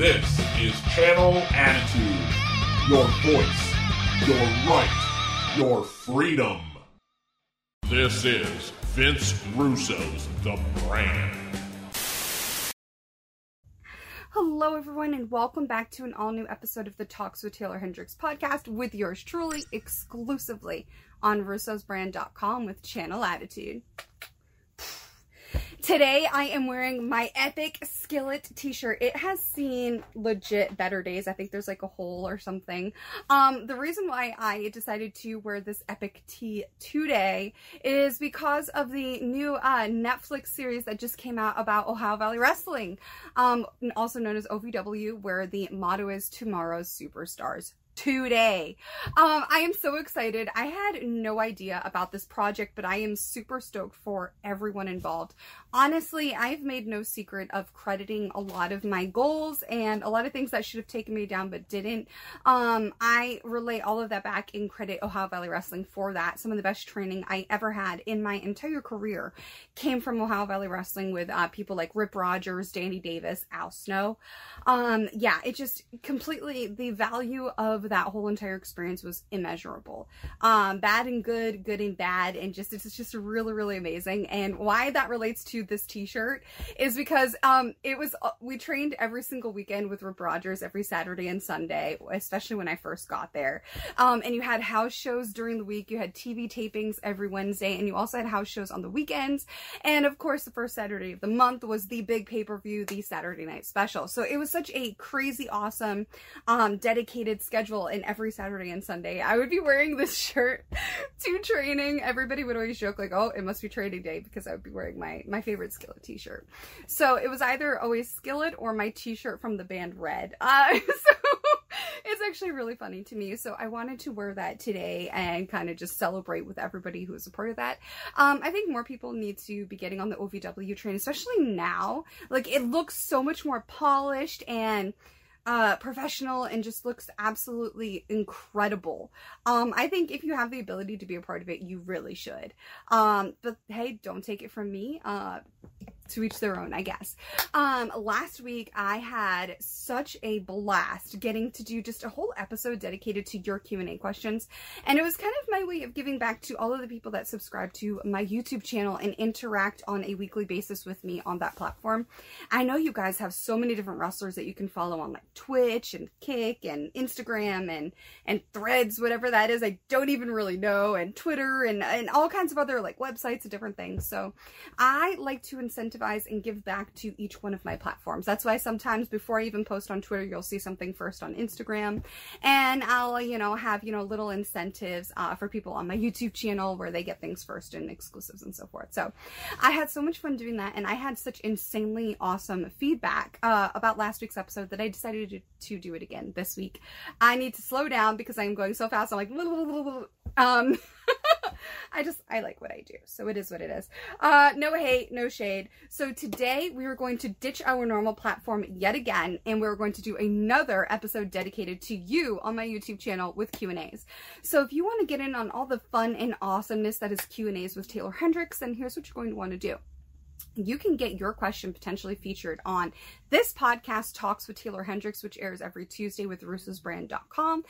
This is Channel Attitude. Your voice, your right, your freedom. This is Vince Russo's The Brand. Hello, everyone, and welcome back to an all new episode of the Talks with Taeler Hendrix podcast with yours truly exclusively on russosbrand.com with Channel Attitude. Today I am wearing my epic skillet t-shirt. It has seen legit better days. I think there's like a hole or something. Um, the reason why I decided to wear this epic tee today is because of the new uh, Netflix series that just came out about Ohio Valley Wrestling, um, also known as OVW, where the motto is Tomorrow's Superstars today. Um, I am so excited. I had no idea about this project, but I am super stoked for everyone involved. Honestly, I've made no secret of crediting a lot of my goals and a lot of things that should have taken me down but didn't. Um, I relay all of that back and credit Ohio Valley Wrestling for that. Some of the best training I ever had in my entire career came from Ohio Valley Wrestling with uh, people like Rip Rogers, Danny Davis, Al Snow. Um, yeah, it just completely, the value of that whole entire experience was immeasurable. Um, bad and good, good and bad, and just it's just really, really amazing. And why that relates to this t-shirt is because um, it was uh, we trained every single weekend with Rip Rogers every Saturday and Sunday, especially when I first got there. Um, and you had house shows during the week, you had TV tapings every Wednesday, and you also had house shows on the weekends. And of course, the first Saturday of the month was the big pay-per-view, the Saturday night special. So it was such a crazy, awesome, um, dedicated schedule and every Saturday and Sunday I would be wearing this shirt to training. Everybody would always joke like, oh, it must be training day because I would be wearing my, my favorite Skillet t-shirt. So it was either always Skillet or my t-shirt from the band Red. Uh, so it's actually really funny to me. So I wanted to wear that today and kind of just celebrate with everybody who is a part of that. Um, I think more people need to be getting on the OVW train, especially now. Like it looks so much more polished and uh, professional and just looks absolutely incredible. Um, I think if you have the ability to be a part of it, you really should. Um, but hey, don't take it from me. Uh, to each their own, I guess. Um, last week I had such a blast getting to do just a whole episode dedicated to your Q&A questions. And it was kind of my way of giving back to all of the people that subscribe to my YouTube channel and interact on a weekly basis with me on that platform. I know you guys have so many different wrestlers that you can follow on like Twitch and Kick and Instagram and, and Threads, whatever that is. I don't even really know. And Twitter and, and all kinds of other like websites and different things. So I like to incentivize incentivize and give back to each one of my platforms. That's why sometimes before I even post on Twitter, you'll see something first on Instagram. And I'll, you know, have, you know, little incentives uh, for people on my YouTube channel where they get things first and exclusives and so forth. So I had so much fun doing that. And I had such insanely awesome feedback uh, about last week's episode that I decided to, to do it again this week. I need to slow down because I'm going so fast. I'm like, um, I just, I like what I do. So it is what it is. Uh, no hate, no shade. So today we are going to ditch our normal platform yet again, and we're going to do another episode dedicated to you on my YouTube channel with Q&As. So if you want to get in on all the fun and awesomeness that is Q&As with Taeler Hendrix, then here's what you're going to want to do you can get your question potentially featured on this podcast, Talks with Taeler Hendrix, which airs every Tuesday with russosbrand.com.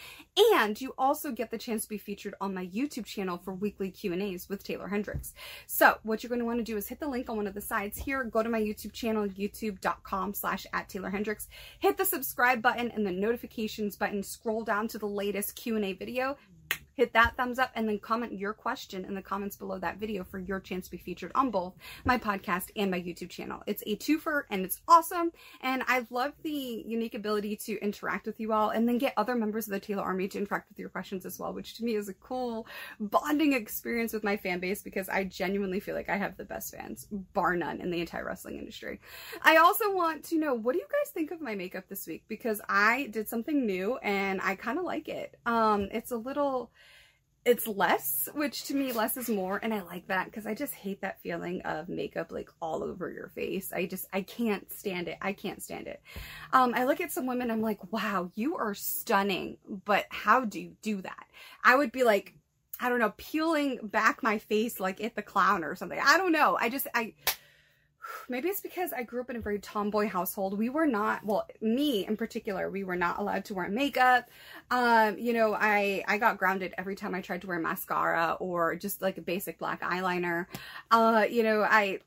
And you also get the chance to be featured on my YouTube channel for weekly Q&As with Taeler Hendrix. So what you're going to want to do is hit the link on one of the sides here, go to my YouTube channel, youtube.com slash at Taeler Hendrix, hit the subscribe button and the notifications button, scroll down to the latest Q&A video, hit that thumbs up and then comment your question in the comments below that video for your chance to be featured on both my podcast and my YouTube channel. It's a twofer and it's awesome. And I love the unique ability to interact with you all and then get other members of the Taeler Army to interact with your questions as well, which to me is a cool bonding experience with my fan base because I genuinely feel like I have the best fans, bar none, in the entire wrestling industry. I also want to know, what do you guys think of my makeup this week? Because I did something new and I kind of like it. Um, it's a little it's less, which to me less is more. And I like that because I just hate that feeling of makeup like all over your face. I just, I can't stand it. I can't stand it. Um, I look at some women, I'm like, wow, you are stunning, but how do you do that? I would be like, I don't know, peeling back my face like it the clown or something. I don't know. I just, I, maybe it's because I grew up in a very tomboy household. We were not, well, me in particular, we were not allowed to wear makeup. Um, you know, I, I got grounded every time I tried to wear mascara or just like a basic black eyeliner. Uh, you know, I,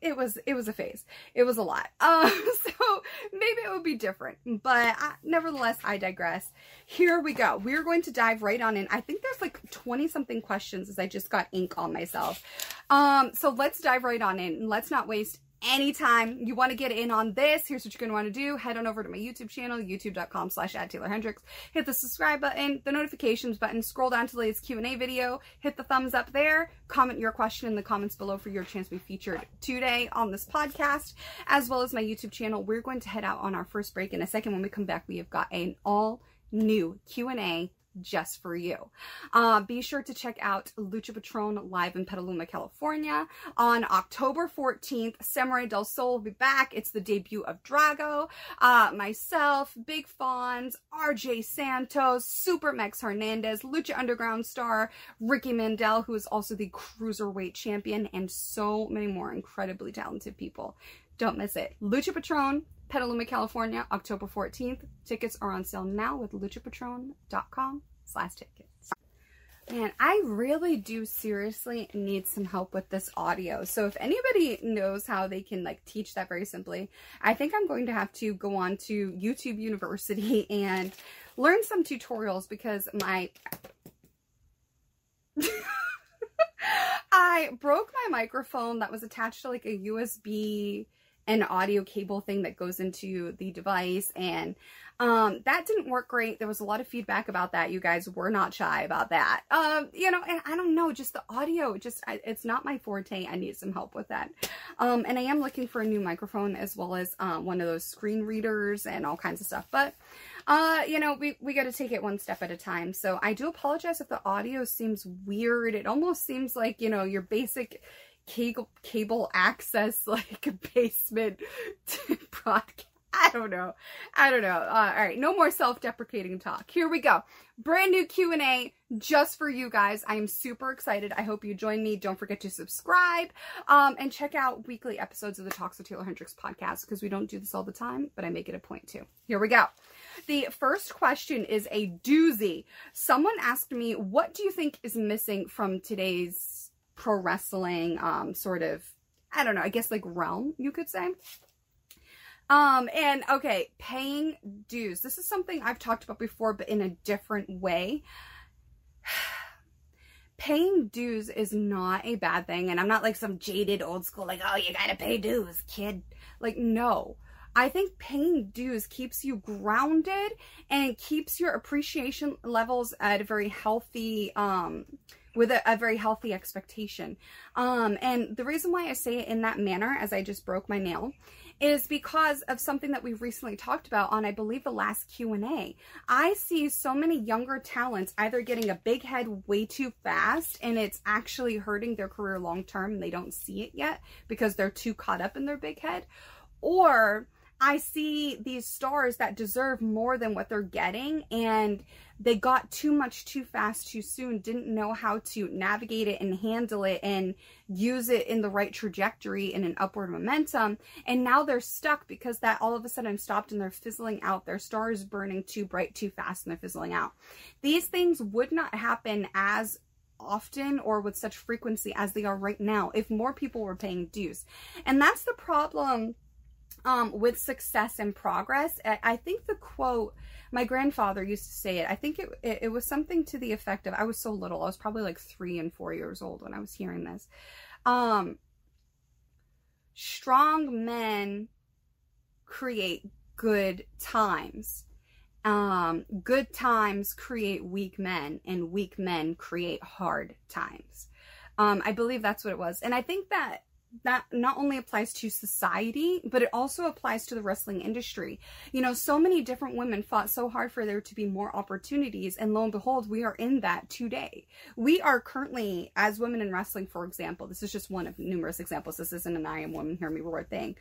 it was it was a phase. It was a lot. Um, so maybe it would be different, but I, nevertheless, I digress. Here we go. We're going to dive right on in. I think there's like 20 something questions as I just got ink on myself. Um, so let's dive right on in. And let's not waste anytime you want to get in on this, here's what you're going to want to do. Head on over to my YouTube channel, youtube.com slash Taeler Hendrix. Hit the subscribe button, the notifications button, scroll down to the latest Q&A video, hit the thumbs up there, comment your question in the comments below for your chance to be featured today on this podcast, as well as my YouTube channel. We're going to head out on our first break. In a second, when we come back, we have got an all new Q&A just for you. Uh, be sure to check out Lucha Patron live in Petaluma, California on October 14th. Samurai del Sol will be back. It's the debut of Drago. Uh, myself, Big Fawns, RJ Santos, Super Mex Hernandez, Lucha Underground star Ricky Mandel, who is also the cruiserweight champion, and so many more incredibly talented people. Don't miss it. Lucha Patron, Petaluma, California, October 14th. Tickets are on sale now with luchapatron.com slash tickets. Man, I really do seriously need some help with this audio. So if anybody knows how they can like teach that very simply, I think I'm going to have to go on to YouTube University and learn some tutorials because my I broke my microphone that was attached to like a USB an audio cable thing that goes into the device and um, that didn't work great. There was a lot of feedback about that. You guys were not shy about that. Um, you know, and I don't know, just the audio, just, I, it's not my forte. I need some help with that. Um, and I am looking for a new microphone as well as, um, one of those screen readers and all kinds of stuff. But, uh, you know, we, we got to take it one step at a time. So I do apologize if the audio seems weird. It almost seems like, you know, your basic cable cable access like basement broadcast. I don't know. I don't know. Uh, all right, no more self-deprecating talk. Here we go. Brand new Q&A just for you guys. I am super excited. I hope you join me. Don't forget to subscribe um, and check out weekly episodes of the Talks with Taeler Hendrix podcast because we don't do this all the time, but I make it a point to. Here we go. The first question is a doozy. Someone asked me, what do you think is missing from today's pro wrestling um, sort of, I don't know, I guess like realm, you could say. Um, and okay, paying dues. This is something I've talked about before, but in a different way. paying dues is not a bad thing. And I'm not like some jaded old school, like, oh, you gotta pay dues, kid. Like, no. I think paying dues keeps you grounded and keeps your appreciation levels at a very healthy, um, with a, a, very healthy expectation. Um, and the reason why I say it in that manner, as I just broke my nail, is because of something that we've recently talked about on, I believe, the last Q&A. I see so many younger talents either getting a big head way too fast and it's actually hurting their career long term and they don't see it yet because they're too caught up in their big head, or I see these stars that deserve more than what they're getting and they got too much too fast too soon, didn't know how to navigate it and handle it and use it in the right trajectory in an upward momentum. And now they're stuck because that all of a sudden stopped and they're fizzling out. Their star is burning too bright too fast and they're fizzling out. These things would not happen as often or with such frequency as they are right now if more people were paying dues. And that's the problem um, with success and progress. I think the quote, my grandfather used to say it. I think it, it, it was something to the effect of, I was so little. I was probably like three and four years old when I was hearing this. Um, strong men create good times. Um, good times create weak men and weak men create hard times. Um, I believe that's what it was. And I think that that not only applies to society, but it also applies to the wrestling industry. You know, so many different women fought so hard for there to be more opportunities, and lo and behold, we are in that today. We are currently, as women in wrestling, for example, this is just one of numerous examples. This isn't an I am woman, hear me roar thing.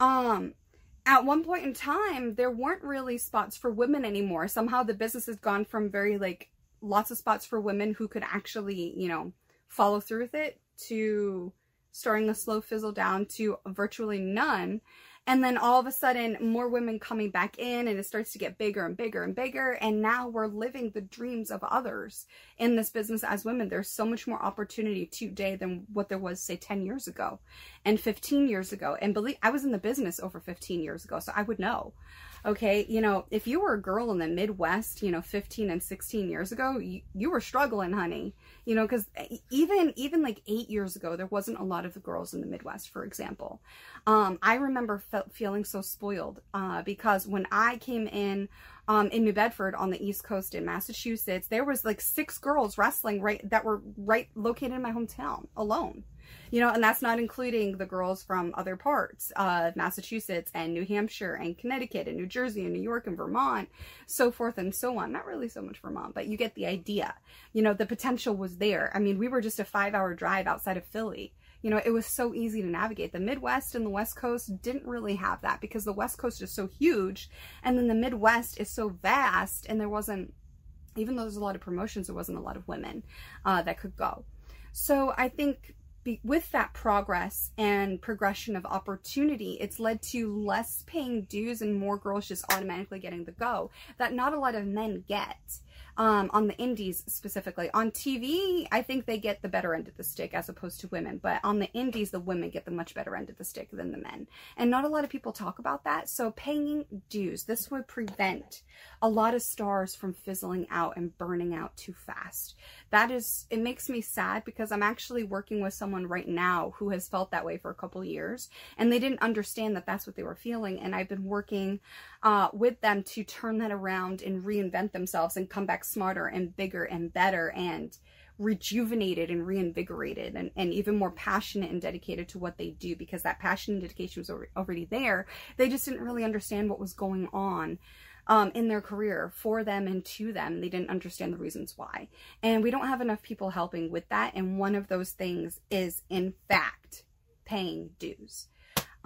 Um, at one point in time, there weren't really spots for women anymore. Somehow the business has gone from very like lots of spots for women who could actually, you know, follow through with it to starting to slow fizzle down to virtually none. And then all of a sudden more women coming back in and it starts to get bigger and bigger and bigger. And now we're living the dreams of others in this business as women. There's so much more opportunity today than what there was say 10 years ago and 15 years ago. And believe i was in the business over 15 years ago so i would know okay you know if you were a girl in the midwest you know 15 and 16 years ago you, you were struggling honey. You know because even even like eight years ago there wasn't a lot of the girls in the midwest for example. Um, i remember fe- feeling so spoiled uh, because when i came in um, in new bedford on the east coast in massachusetts there was like six girls wrestling right that were right located in my hometown alone you know, and that's not including the girls from other parts of Massachusetts and New Hampshire and Connecticut and New Jersey and New York and Vermont, so forth and so on. Not really so much Vermont, but you get the idea. You know, the potential was there. I mean, we were just a five hour drive outside of Philly. You know, it was so easy to navigate. The Midwest and the West Coast didn't really have that because the West Coast is so huge and then the Midwest is so vast and there wasn't, even though there's a lot of promotions, there wasn't a lot of women uh, that could go. So I think be, with that progress and progression of opportunity, it's led to less paying dues and more girls just automatically getting the go that not a lot of men get um, on the indies specifically. On TV, I think they get the better end of the stick as opposed to women, but on the indies, the women get the much better end of the stick than the men. And not a lot of people talk about that. So paying dues, this would prevent a lot of stars from fizzling out and burning out too fast. That is, it makes me sad because I'm actually working with someone right now who has felt that way for a couple years and they didn't understand that that's what they were feeling. And I've been working uh, with them to turn that around and reinvent themselves and come back smarter and bigger and better and rejuvenated and reinvigorated and, and even more passionate and dedicated to what they do because that passion and dedication was already there. They just didn't really understand what was going on um, in their career for them and to them. They didn't understand the reasons why. And we don't have enough people helping with that. And one of those things is, in fact, paying dues.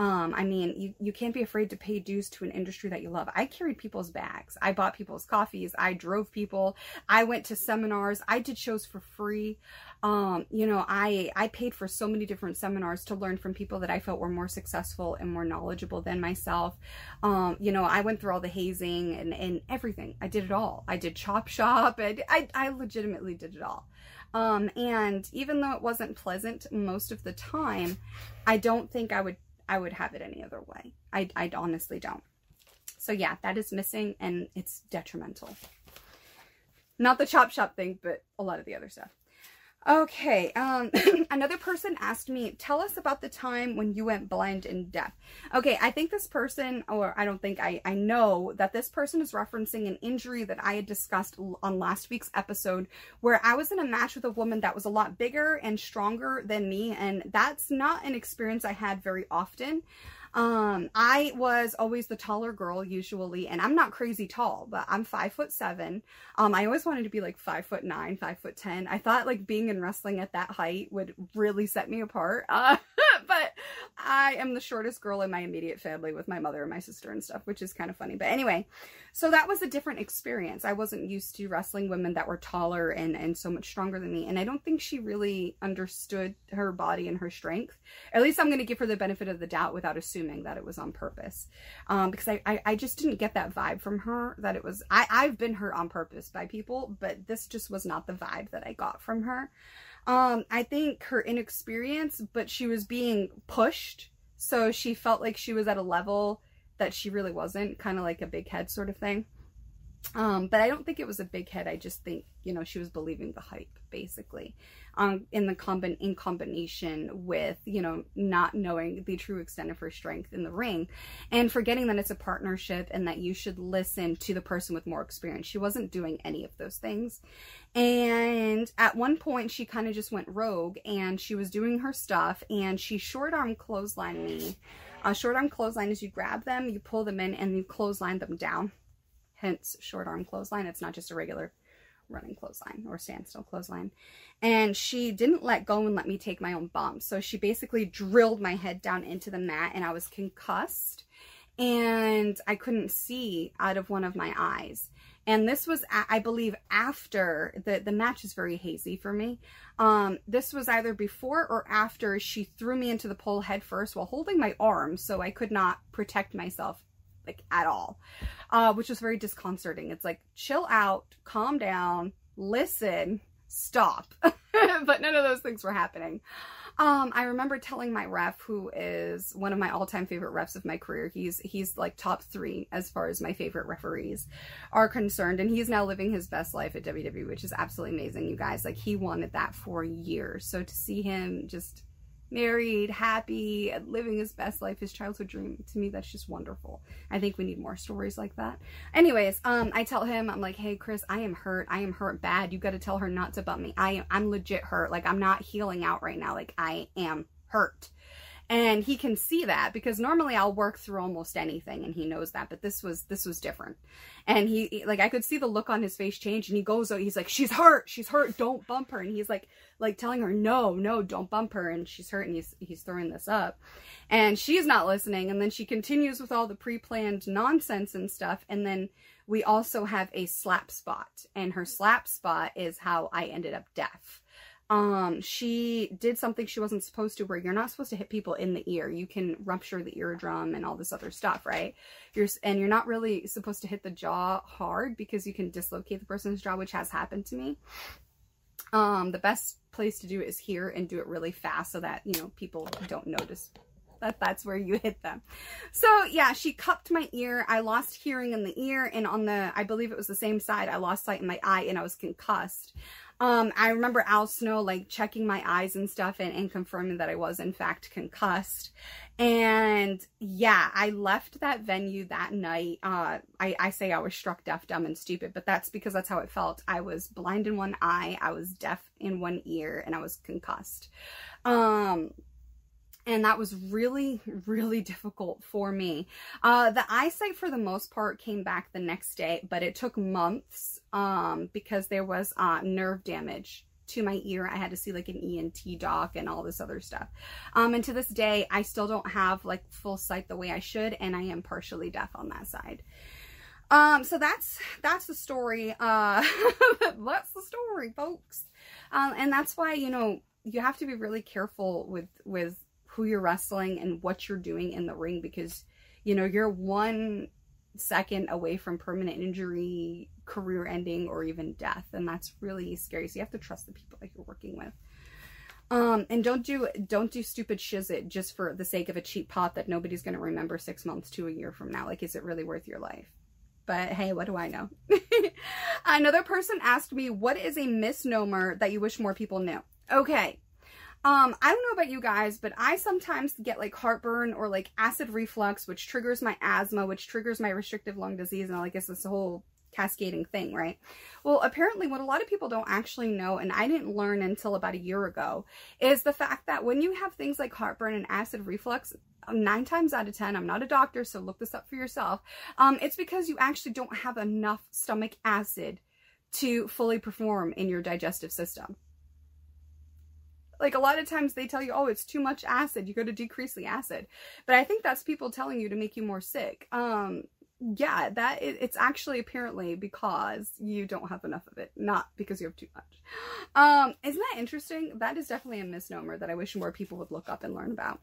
Um, I mean, you, you can't be afraid to pay dues to an industry that you love. I carried people's bags. I bought people's coffees. I drove people. I went to seminars. I did shows for free. Um, you know, I, I paid for so many different seminars to learn from people that I felt were more successful and more knowledgeable than myself. Um, you know, I went through all the hazing and, and everything. I did it all. I did chop shop and I, I legitimately did it all. Um, and even though it wasn't pleasant most of the time, I don't think I would I would have it any other way. I, I honestly don't. So yeah, that is missing and it's detrimental. Not the chop shop thing, but a lot of the other stuff. Okay, um, another person asked me, tell us about the time when you went blind and deaf. Okay, I think this person, or I don't think, I, I know that this person is referencing an injury that I had discussed on last week's episode where I was in a match with a woman that was a lot bigger and stronger than me, and that's not an experience I had very often. Um, I was always the taller girl usually, and I'm not crazy tall, but I'm five foot seven. Um, I always wanted to be like five foot nine, five foot ten. I thought like being in wrestling at that height would really set me apart. Uh, but I am the shortest girl in my immediate family with my mother and my sister and stuff, which is kind of funny. But anyway, so that was a different experience. I wasn't used to wrestling women that were taller and, and so much stronger than me. And I don't think she really understood her body and her strength. At least I'm going to give her the benefit of the doubt without assuming that it was on purpose. Um, because I, I, I just didn't get that vibe from her that it was, I, I've been hurt on purpose by people, but this just was not the vibe that I got from her. Um, I think her inexperience, but she was being pushed. So she felt like she was at a level that she really wasn't, kind of like a big head sort of thing. Um, but I don't think it was a big head. I just think, you know, she was believing the hype, basically, um, in the combi- in combination with, you know, not knowing the true extent of her strength in the ring and forgetting that it's a partnership and that you should listen to the person with more experience. She wasn't doing any of those things. And at one point, she kind of just went rogue and she was doing her stuff and she short arm clotheslined me a short arm clothesline is you grab them, you pull them in, and you clothesline them down. Hence, short arm clothesline. It's not just a regular running clothesline or standstill clothesline. And she didn't let go and let me take my own bump. So she basically drilled my head down into the mat and I was concussed and I couldn't see out of one of my eyes. And this was, I believe, after the, the match is very hazy for me. Um, this was either before or after she threw me into the pole head first while holding my arm so I could not protect myself like at all, uh, which was very disconcerting. It's like, chill out, calm down, listen, stop. but none of those things were happening. Um, I remember telling my ref, who is one of my all-time favorite refs of my career. He's he's like top three as far as my favorite referees are concerned, and he's now living his best life at WWE, which is absolutely amazing, you guys. Like he wanted that for years, so to see him just married, happy, living his best life, his childhood dream. To me, that's just wonderful. I think we need more stories like that. Anyways, um, I tell him, I'm like, hey, Chris, I am hurt. I am hurt bad. You got to tell her not to bump me. I am, I'm legit hurt. Like, I'm not healing out right now. Like, I am hurt. And he can see that because normally I'll work through almost anything and he knows that, but this was, this was different. And he, like, I could see the look on his face change and he goes, he's like, she's hurt, she's hurt, don't bump her. And he's like, like telling her, no, no, don't bump her. And she's hurt and he's, he's throwing this up and she's not listening. And then she continues with all the pre-planned nonsense and stuff. And then we also have a slap spot and her slap spot is how I ended up deaf um she did something she wasn't supposed to where you're not supposed to hit people in the ear you can rupture the eardrum and all this other stuff right you're and you're not really supposed to hit the jaw hard because you can dislocate the person's jaw which has happened to me um the best place to do it is here and do it really fast so that you know people don't notice that that's where you hit them. So yeah, she cupped my ear. I lost hearing in the ear and on the, I believe it was the same side, I lost sight in my eye and I was concussed. Um, I remember Al Snow like checking my eyes and stuff and, and confirming that I was in fact concussed. And yeah, I left that venue that night. Uh, I, I say I was struck deaf, dumb, and stupid, but that's because that's how it felt. I was blind in one eye, I was deaf in one ear, and I was concussed. Um, and that was really, really difficult for me. Uh, the eyesight, for the most part, came back the next day, but it took months um, because there was uh, nerve damage to my ear. I had to see like an ENT doc and all this other stuff. Um, and to this day, I still don't have like full sight the way I should, and I am partially deaf on that side. Um, so that's that's the story. Uh, that's the story, folks. Um, and that's why you know you have to be really careful with with who you're wrestling and what you're doing in the ring because, you know, you're one second away from permanent injury, career ending, or even death. And that's really scary. So you have to trust the people that you're working with. Um, and don't do don't do stupid shizit just for the sake of a cheap pop that nobody's gonna remember six months to a year from now. Like, is it really worth your life? But hey, what do I know? Another person asked me, what is a misnomer that you wish more people knew? Okay, um, I don't know about you guys, but I sometimes get like heartburn or like acid reflux, which triggers my asthma, which triggers my restrictive lung disease, and I guess this whole cascading thing, right? Well, apparently what a lot of people don't actually know, and I didn't learn until about a year ago, is the fact that when you have things like heartburn and acid reflux, nine times out of ten, I'm not a doctor, so look this up for yourself, um, it's because you actually don't have enough stomach acid to fully perform in your digestive system. Like a lot of times they tell you, oh, it's too much acid. You got to decrease the acid. But I think that's people telling you to make you more sick. Um, yeah, that it, it's actually apparently because you don't have enough of it, not because you have too much. Um, isn't that interesting? That is definitely a misnomer that I wish more people would look up and learn about.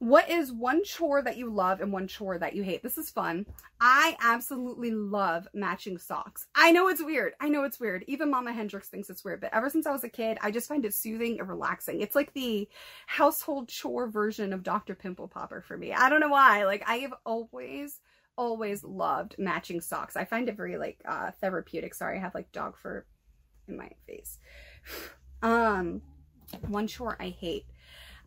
What is one chore that you love and one chore that you hate? This is fun. I absolutely love matching socks. I know it's weird. I know it's weird. Even Mama Hendrix thinks it's weird, but ever since I was a kid, I just find it soothing and relaxing. It's like the household chore version of Dr. Pimple Popper for me. I don't know why. Like, I have always always loved matching socks. I find it very like uh therapeutic. Sorry, I have like dog fur in my face. Um one chore I hate.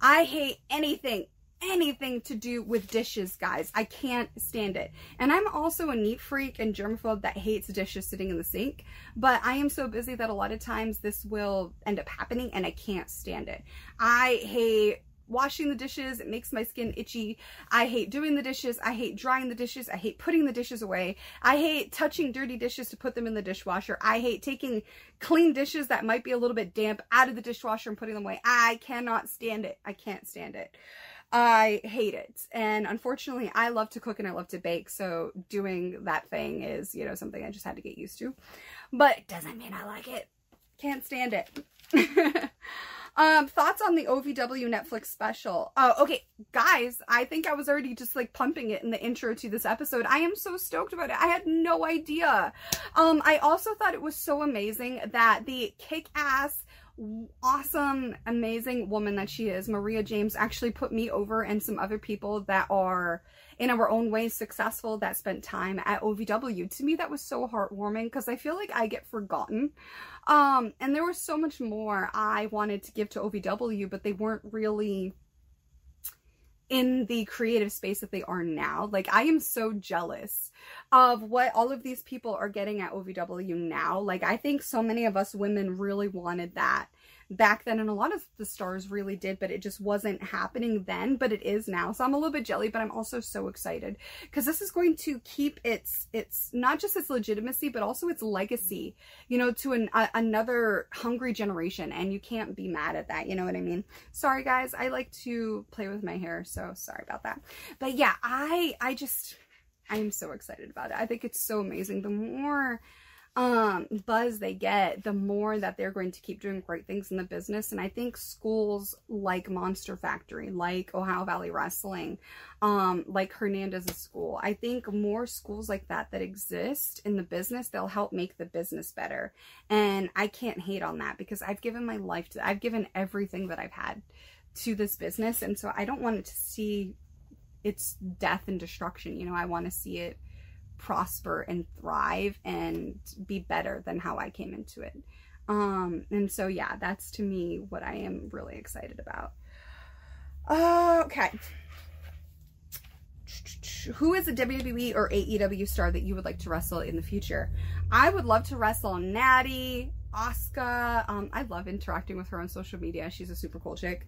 I hate anything anything to do with dishes, guys. I can't stand it. And I'm also a neat freak and germaphobe that hates dishes sitting in the sink, but I am so busy that a lot of times this will end up happening and I can't stand it. I hate washing the dishes. It makes my skin itchy. I hate doing the dishes. I hate drying the dishes. I hate putting the dishes away. I hate touching dirty dishes to put them in the dishwasher. I hate taking clean dishes that might be a little bit damp out of the dishwasher and putting them away. I cannot stand it. I can't stand it. I hate it. And unfortunately, I love to cook and I love to bake. So doing that thing is, you know, something I just had to get used to. But it doesn't mean I like it. Can't stand it. um, thoughts on the OVW Netflix special? Oh, okay, guys, I think I was already just like pumping it in the intro to this episode. I am so stoked about it. I had no idea. Um, I also thought it was so amazing that the kick-ass awesome, amazing woman that she is, Maria James, actually put me over and some other people that are in our own ways successful that spent time at OVW. To me, that was so heartwarming because I feel like I get forgotten. Um, and there was so much more I wanted to give to OVW, but they weren't really in the creative space that they are now. Like, I am so jealous of what all of these people are getting at OVW now. Like, I think so many of us women really wanted that back then and a lot of the stars really did but it just wasn't happening then but it is now. So i'm a little bit jelly but i'm also so excited because this is going to keep its its not just its legitimacy but also its legacy you know to an, a, another hungry generation and you can't be mad at that you know what i mean? Sorry guys i like to play with my hair so sorry about that. But yeah i i just i'm so excited about it. I think it's so amazing. The more um, buzz they get, the more that they're going to keep doing great things in the business. And I think schools like Monster Factory, like Ohio Valley Wrestling, um, like Hernandez's school, I think more schools like that that exist in the business, they'll help make the business better. And I can't hate on that because I've given my life to, I've given everything that I've had to this business. And so I don't want it to see its death and destruction. You know, I want to see it prosper and thrive and be better than how I came into it. Um, and so, yeah, that's to me what I am really excited about. okay. Who is a WWE or AEW star that you would like to wrestle in the future? I would love to wrestle Natty, Asuka. Um, I love interacting with her on social media. She's a super cool chick.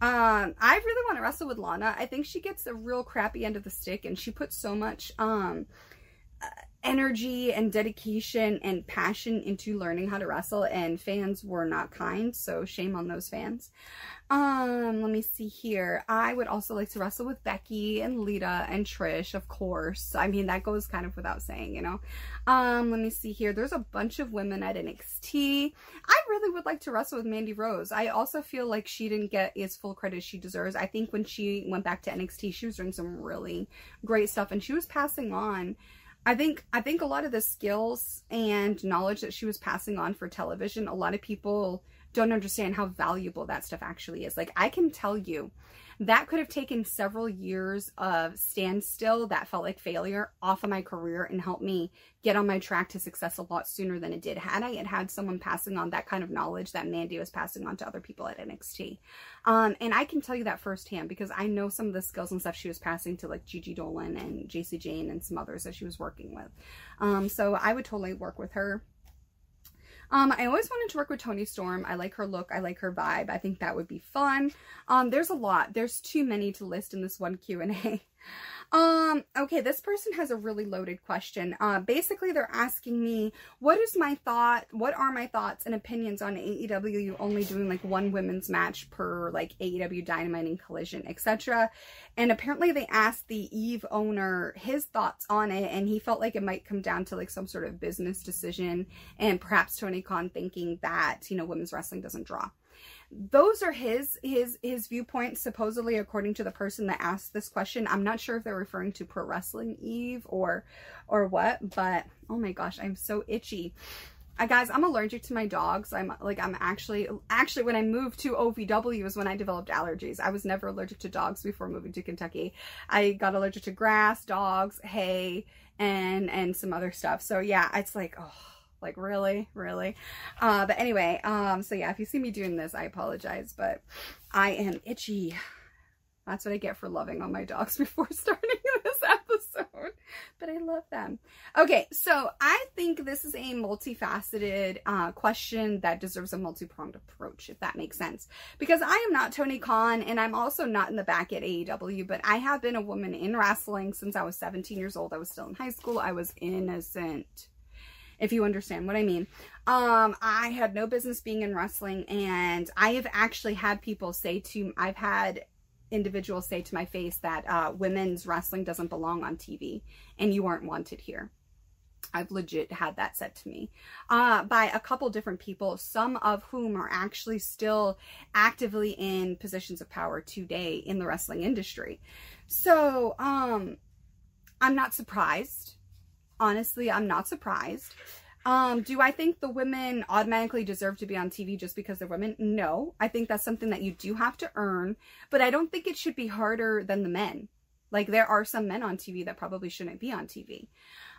Um, I really want to wrestle with Lana. I think she gets a real crappy end of the stick and she puts so much um energy and dedication and passion into learning how to wrestle and fans were not kind so shame on those fans. Um let me see here. I would also like to wrestle with becky and lita and trish of course. I mean that goes kind of without saying you know? Um let me see here. There's a bunch of women at nxt i really would like to wrestle with mandy rose. I also feel like she didn't get as full credit as she deserves. I think when she went back to nxt she was doing some really great stuff and she was passing on I think I think a lot of the skills and knowledge that she was passing on for television, a lot of people don't understand how valuable that stuff actually is. Like I can tell you that could have taken several years of standstill that felt like failure off of my career and helped me get on my track to success a lot sooner than it did had I had had someone passing on that kind of knowledge that Mandy was passing on to other people at NXT. Um, and I can tell you that firsthand because I know some of the skills and stuff she was passing to like Gigi Dolin and Jacy Jayne and some others that she was working with. Um, so I would totally work with her. Um, I always wanted to work with Toni Storm. I like her look. I like her vibe. I think that would be fun. Um, there's a lot. There's too many to list in this one Q&A. Um, okay, this person has a really loaded question. Uh, basically, they're asking me, what is my thought, what are my thoughts and opinions on AEW only doing like one women's match per like AEW Dynamite and Collision, etc. And apparently they asked the Eve owner his thoughts on it, and he felt like it might come down to like some sort of business decision, and perhaps Tony Khan thinking that, you know, women's wrestling doesn't draw those are his his his viewpoints supposedly according to the person that asked this question i'm not sure if they're referring to pro wrestling eve or or what but oh my gosh i'm so itchy I, guys, I'm allergic to my dogs. I'm like, I'm actually, actually, when I moved to OVW is when I developed allergies. I was never allergic to dogs before moving to Kentucky. I got allergic to grass, dogs, hay, and, and some other stuff. So yeah, it's like, oh, like, really? Really? Uh, but anyway, um, so yeah, if you see me doing this, I apologize, but I am itchy. That's what I get for loving on my dogs before starting this episode. But I love them. Okay, so I think this is a multifaceted uh, question that deserves a multi-pronged approach, if that makes sense. Because I am not Tony Khan, and I'm also not in the back at AEW, but I have been a woman in wrestling since I was 17 years old. I was still in high school. I was innocent if you understand what I mean. Um, I had no business being in wrestling, and I have actually had people say to, I've had individuals say to my face that uh, women's wrestling doesn't belong on TV and you aren't wanted here. I've legit had that said to me uh, by a couple different people, some of whom are actually still actively in positions of power today in the wrestling industry. So, um, I'm not surprised. Honestly, I'm not surprised. Um, do I think the women automatically deserve to be on TV just because they're women? No. I think that's something that you do have to earn, but I don't think it should be harder than the men. Like there are some men on TV that probably shouldn't be on TV.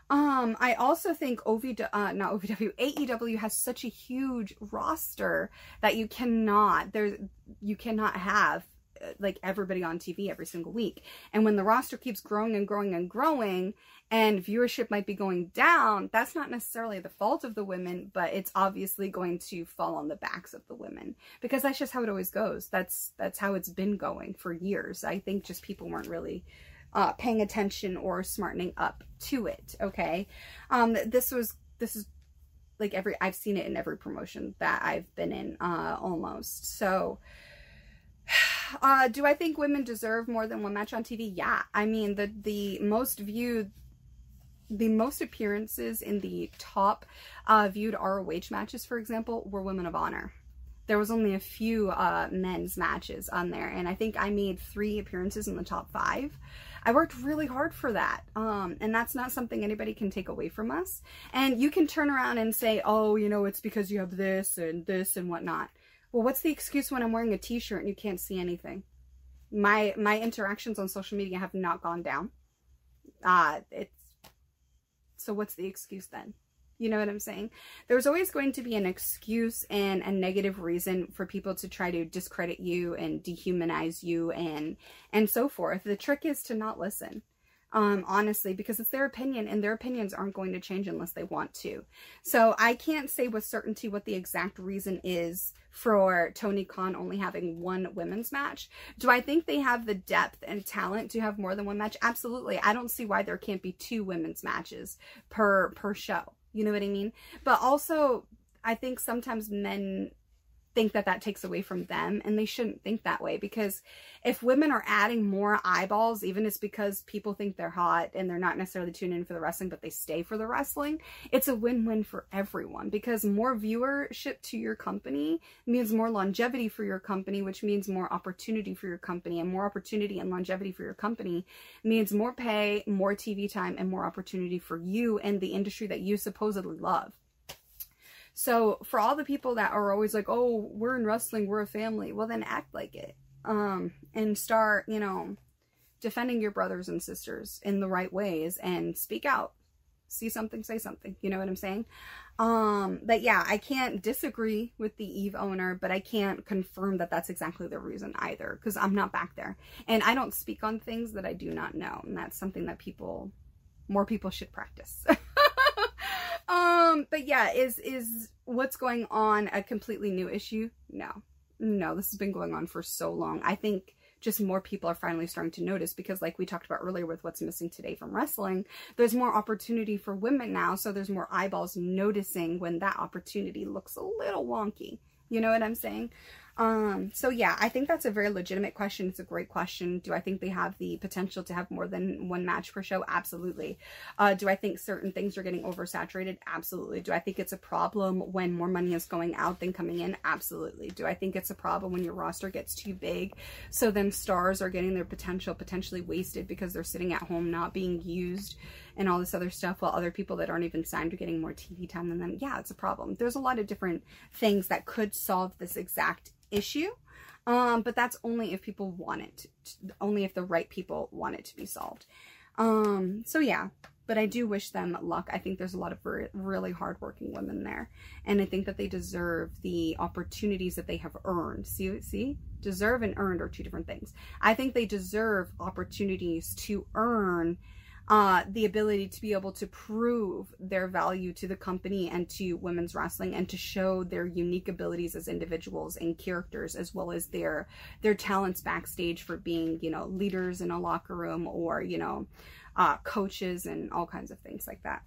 Um, I also think OVW, uh, not OVW, AEW has such a huge roster that you cannot, there, you cannot have like everybody on TV every single week. And when the roster keeps growing and growing and growing and viewership might be going down, that's not necessarily the fault of the women, but it's obviously going to fall on the backs of the women because that's just how it always goes. That's that's how it's been going for years. I think just people weren't really uh, paying attention or smartening up to it. Okay. Um, this was, this is like every, I've seen it in every promotion that I've been in, uh, almost. So, uh, do I think women deserve more than one match on TV? Yeah. I mean, the, the most viewed, the most appearances in the top, uh, viewed ROH matches, for example, were Women of Honor there was only a few uh, men's matches on there, and I think I made three appearances in the top five. I worked really hard for that. Um, and that's not something anybody can take away from us. And you can turn around and say, oh, you know, it's because you have this and this and whatnot. Well, what's the excuse when I'm wearing a t-shirt and you can't see anything? My, my interactions on social media have not gone down. Uh, it's, so what's the excuse then? You know what I'm saying? There's always going to be an excuse and a negative reason for people to try to discredit you and dehumanize you and and so forth. The trick is to not listen. Um, honestly, because it's their opinion and their opinions aren't going to change unless they want to. So I can't say with certainty what the exact reason is for Tony Khan only having one women's match. Do I think they have the depth and talent to have more than one match? Absolutely. I don't see why there can't be two women's matches per per show. You know what I mean? But also, I think sometimes men think that that takes away from them and they shouldn't think that way because if women are adding more eyeballs even it's because people think they're hot and they're not necessarily tuning in for the wrestling but they stay for the wrestling it's a win-win for everyone because more viewership to your company means more longevity for your company which means more opportunity for your company and more opportunity and longevity for your company means more pay more tv time and more opportunity for you and the industry that you supposedly love so for all the people that are always like, oh, we're in wrestling, we're a family, well then act like it. Um, and start, you know, defending your brothers and sisters in the right ways and speak out. See something, say something. You know what I'm saying? Um, but yeah, I can't disagree with the Eve owner, but I can't confirm that that's exactly the reason either because I'm not back there. And I don't speak on things that I do not know. And that's something that people, more people should practice. Um, but yeah, is is what's going on a completely new issue? No. No, this has been going on for so long. I think just more people are finally starting to notice because like we talked about earlier with what's missing today from wrestling, there's more opportunity for women now, so there's more eyeballs noticing when that opportunity looks a little wonky. You know what I'm saying? Um, so yeah, I think that's a very legitimate question. It's a great question. Do I think they have the potential to have more than one match per show? Absolutely. Uh, do I think certain things are getting oversaturated? Absolutely. Do I think it's a problem when more money is going out than coming in? Absolutely. Do I think it's a problem when your roster gets too big? So then stars are getting their potential potentially wasted because they're sitting at home not being used and all this other stuff while other people that aren't even signed are getting more TV time than them. Yeah, it's a problem. There's a lot of different things that could solve this exact issue. Um, but that's only if people want it, to, only if the right people want it to be solved. Um, so yeah, but I do wish them luck. I think there's a lot of really hardworking women there, and I think that they deserve the opportunities that they have earned. See, see, deserve and earned are two different things. I think they deserve opportunities to earn uh, the ability to be able to prove their value to the company and to women's wrestling and to show their unique abilities as individuals and characters as well as their their talents backstage for being you know leaders in a locker room or you know uh, coaches and all kinds of things like that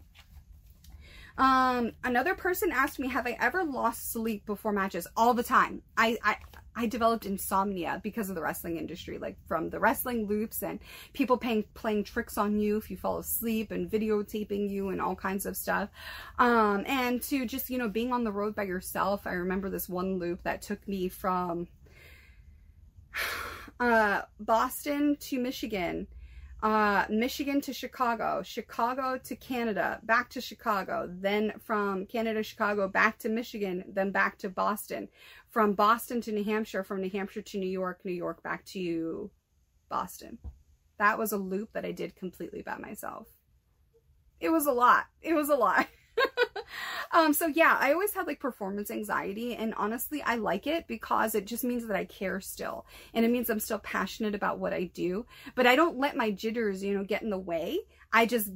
um, another person asked me, have I ever lost sleep before matches? All the time. I, I, I developed insomnia because of the wrestling industry, like from the wrestling loops and people paying, playing tricks on you if you fall asleep and videotaping you and all kinds of stuff. Um, and to just, you know, being on the road by yourself. I remember this one loop that took me from uh, Boston to Michigan uh, Michigan to Chicago, Chicago to Canada, back to Chicago, then from Canada, Chicago, back to Michigan, then back to Boston, from Boston to New Hampshire, from New Hampshire to New York, New York back to Boston. That was a loop that I did completely by myself. It was a lot. It was a lot. um, so yeah, I always had like performance anxiety and honestly, I like it because it just means that I care still. And it means I'm still passionate about what I do, but I don't let my jitters, you know, get in the way. I just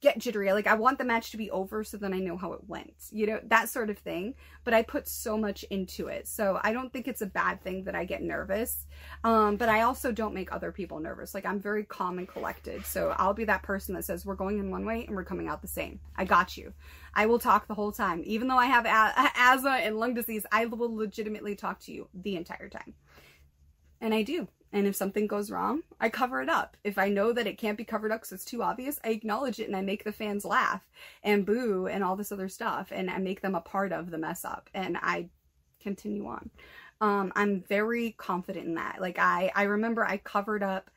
get jittery. Like I want the match to be over so then I know how it went, you know, that sort of thing. But I put so much into it. So I don't think it's a bad thing that I get nervous. Um, but I also don't make other people nervous. Like I'm very calm and collected. So I'll be that person that says we're going in one way and we're coming out the same. I got you. I will talk the whole time. Even though I have asthma and lung disease, I will legitimately talk to you the entire time. And I do. And if something goes wrong, I cover it up. If I know that it can't be covered up because it's too obvious, I acknowledge it and I make the fans laugh and boo and all this other stuff. And I make them a part of the mess up. And I continue on. Um, I'm very confident in that. Like I, I remember I covered up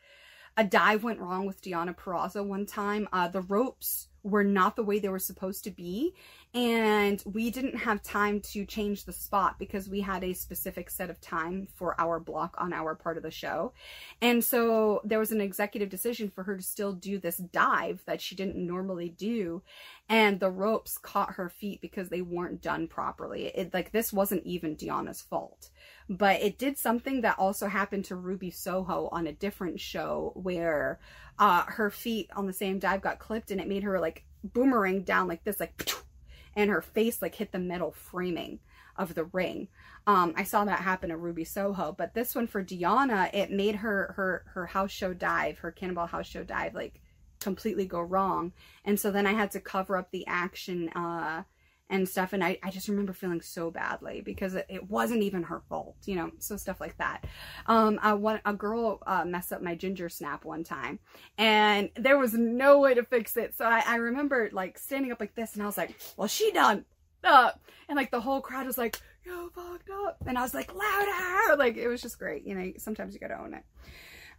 a dive went wrong with Deonna Purrazzo one time. Uh, the ropes were not the way they were supposed to be and we didn't have time to change the spot because we had a specific set of time for our block on our part of the show. And so there was an executive decision for her to still do this dive that she didn't normally do. And the ropes caught her feet because they weren't done properly. It like this wasn't even Deonna's fault. But it did something that also happened to Ruby Soho on a different show where uh, her feet on the same dive got clipped and it made her like boomerang down like this, like, and her face like hit the metal framing of the ring. Um, I saw that happen to Ruby Soho, but this one for Deonna, it made her her her house show dive, her Cannonball house show dive, like completely go wrong. And so then I had to cover up the action uh, and stuff. And I, I just remember feeling so badly because it, it wasn't even her fault, you know, so stuff like that. Um, I, one, a girl uh, messed up my ginger snap one time and there was no way to fix it. So I, I remember like standing up like this and I was like, well, she done up. And like the whole crowd was like, yo, fucked up. And I was like, louder. Like it was just great. You know, sometimes you gotta own it.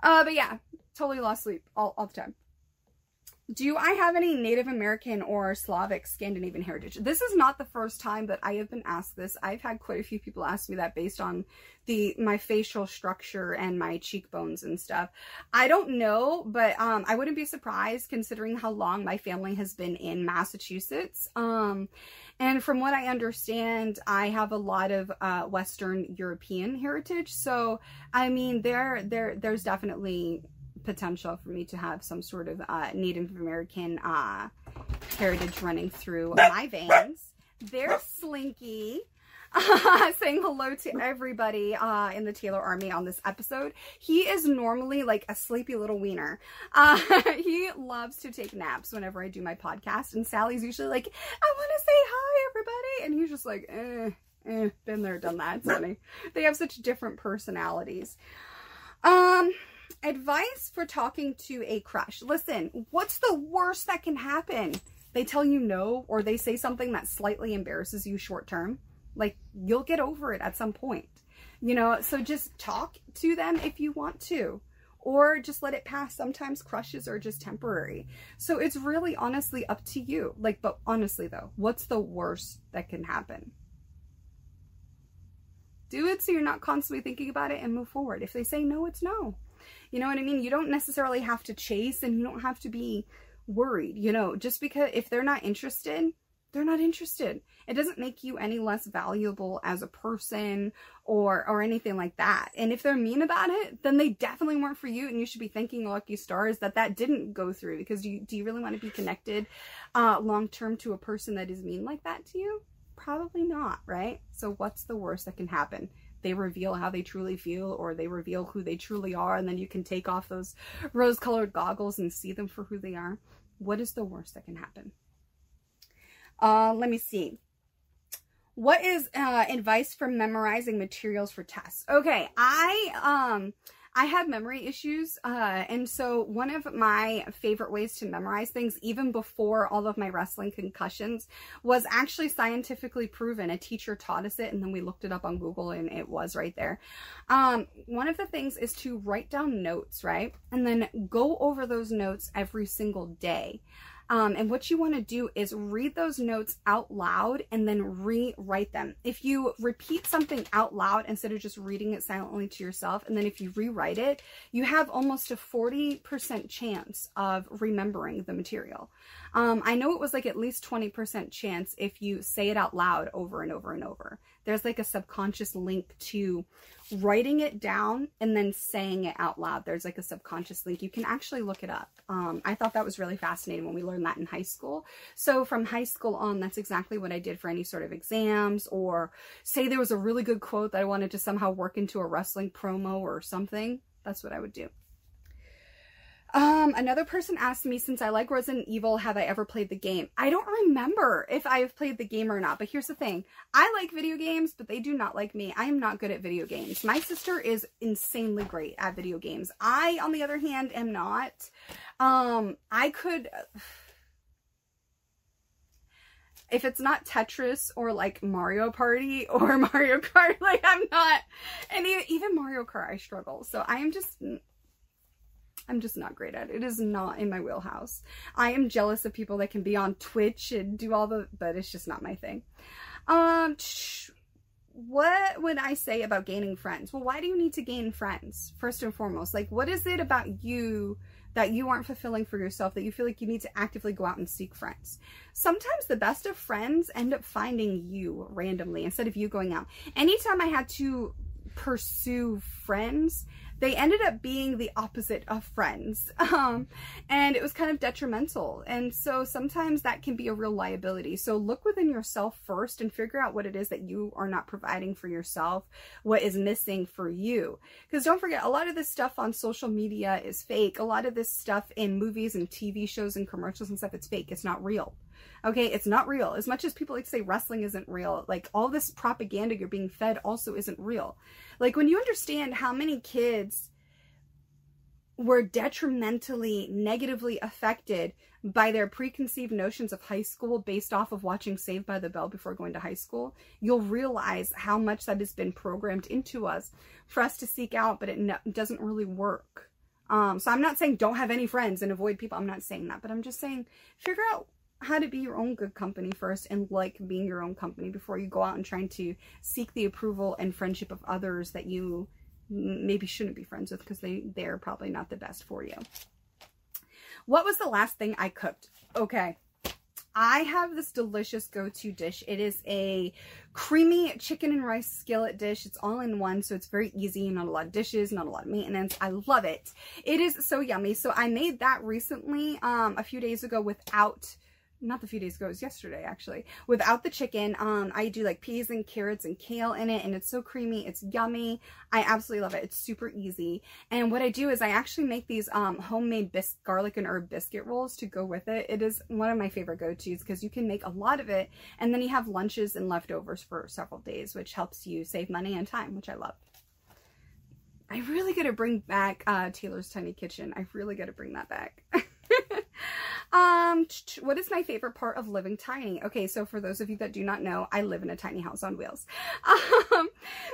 Uh, but yeah, totally lost sleep all, all the time do I have any Native American or Slavic Scandinavian heritage? This is not the first time that I have been asked this. I've had quite a few people ask me that based on the my facial structure and my cheekbones and stuff. I don't know, but um, I wouldn't be surprised considering how long my family has been in Massachusetts. Um, and from what I understand, I have a lot of uh, Western European heritage. So, I mean, there, there, there's definitely potential for me to have some sort of uh, Native American uh, heritage running through my veins. There's Slinky. Uh, saying hello to everybody uh, in the Taeler Army on this episode. He is normally like a sleepy little wiener. Uh, he loves to take naps whenever I do my podcast, and Sally's usually like, "I want to say hi, everybody," and he's just like, "Eh, eh, been there, done that." It's funny. They have such different personalities. Um, Advice for talking to a crush. Listen, what's the worst that can happen? They tell you no, or they say something that slightly embarrasses you short term. Like, you'll get over it at some point. You know, so just talk to them if you want to or just let it pass. Sometimes crushes are just temporary. So it's really honestly up to you. Like, but honestly though, what's the worst that can happen? Do it so you're not constantly thinking about it and move forward. If they say no, it's no. You know what I mean? You don't necessarily have to chase and you don't have to be worried, you know, just because if they're not interested, they're not interested. It doesn't make you any less valuable as a person or or anything like that. And if they're mean about it, then they definitely weren't for you and you should be thanking lucky stars that that didn't go through because do you, do you really want to be connected uh, long term to a person that is mean like that to you? Probably not, right? So what's the worst that can happen? They reveal how they truly feel or they reveal who they truly are and then you can take off those rose colored goggles and see them for who they are. What is the worst that can happen? Uh, let me see. what is uh, advice for memorizing materials for tests? Okay, I um I have memory issues, uh, and so one of my favorite ways to memorize things, even before all of my wrestling concussions, was actually scientifically proven. A teacher taught us it, and then we looked it up on Google, and it was right there. Um, one of the things is to write down notes, right? And then go over those notes every single day. Um, and what you want to do is read those notes out loud and then rewrite them. If you repeat something out loud instead of just reading it silently to yourself, and then if you rewrite it, you have almost a 40% chance of remembering the material. Um, I know it was like at least 20% chance if you say it out loud over and over and over. There's like a subconscious link to writing it down and then saying it out loud. There's like a subconscious link. You can actually look it up. Um, I thought that was really fascinating when we learned that in high school. So from high school on, that's exactly what I did for any sort of exams or say there was a really good quote that I wanted to somehow work into a wrestling promo or something. That's what I would do. Um, another person asked me, since I like Resident Evil, have I ever played the game? I don't remember if I've played the game or not, but here's the thing. I like video games, but they do not like me. I am not good at video games. My sister is insanely great at video games. I, on the other hand, am not. Um, I could... If it's not Tetris or like Mario Party or Mario Kart, like I'm not, and even Mario Kart I struggle. So I am just I'm just not great at it. It is not in my wheelhouse. I am jealous of people that can be on Twitch and do all the, but it's just not my thing. Um, what would I say about gaining friends? Well, why do you need to gain friends? First and foremost, like what is it about you that you aren't fulfilling for yourself that you feel like you need to actively go out and seek friends? Sometimes the best of friends end up finding you randomly instead of you going out. Anytime I had to pursue friends, they ended up being the opposite of friends. Um, and it was kind of detrimental. And so sometimes that can be a real liability. So look within yourself first and figure out what it is that you are not providing for yourself, what is missing for you. Because don't forget, a lot of this stuff on social media is fake. A lot of this stuff in movies and TV shows and commercials and stuff, it's fake. It's not real. Okay, it's not real. As much as people like to say wrestling isn't real, like all this propaganda you're being fed also isn't real. Like when you understand how many kids were detrimentally negatively affected by their preconceived notions of high school based off of watching Saved by the Bell before going to high school, you'll realize how much that has been programmed into us for us to seek out, but it no doesn't really work. Um, so I'm not saying don't have any friends and avoid people. I'm not saying that, but I'm just saying figure out how to be your own good company first and like being your own company before you go out and trying to seek the approval and friendship of others that you maybe shouldn't be friends with because they, they're probably not the best for you. What was the last thing I cooked? Okay. I have this delicious go-to dish. It is a creamy chicken and rice skillet dish. It's all in one, so it's very easy. Not a lot of dishes, not a lot of maintenance. I love it. It is so yummy. So I made that recently, um, a few days ago without not the few days ago, it was yesterday actually, without the chicken. Um, I do like peas and carrots and kale in it and it's so creamy. It's yummy. I absolutely love it. It's super easy. And what I do is I actually make these um, homemade bis garlic and herb biscuit rolls to go with it. It is one of my favorite go-tos because you can make a lot of it and then you have lunches and leftovers for several days, which helps you save money and time, which I love. I really got to bring back uh, Taeler's Tiny Kitchen. I really got to bring that back. Um, what is my favorite part of living tiny? Okay, so for those of you that do not know, I live in a tiny house on wheels. Um,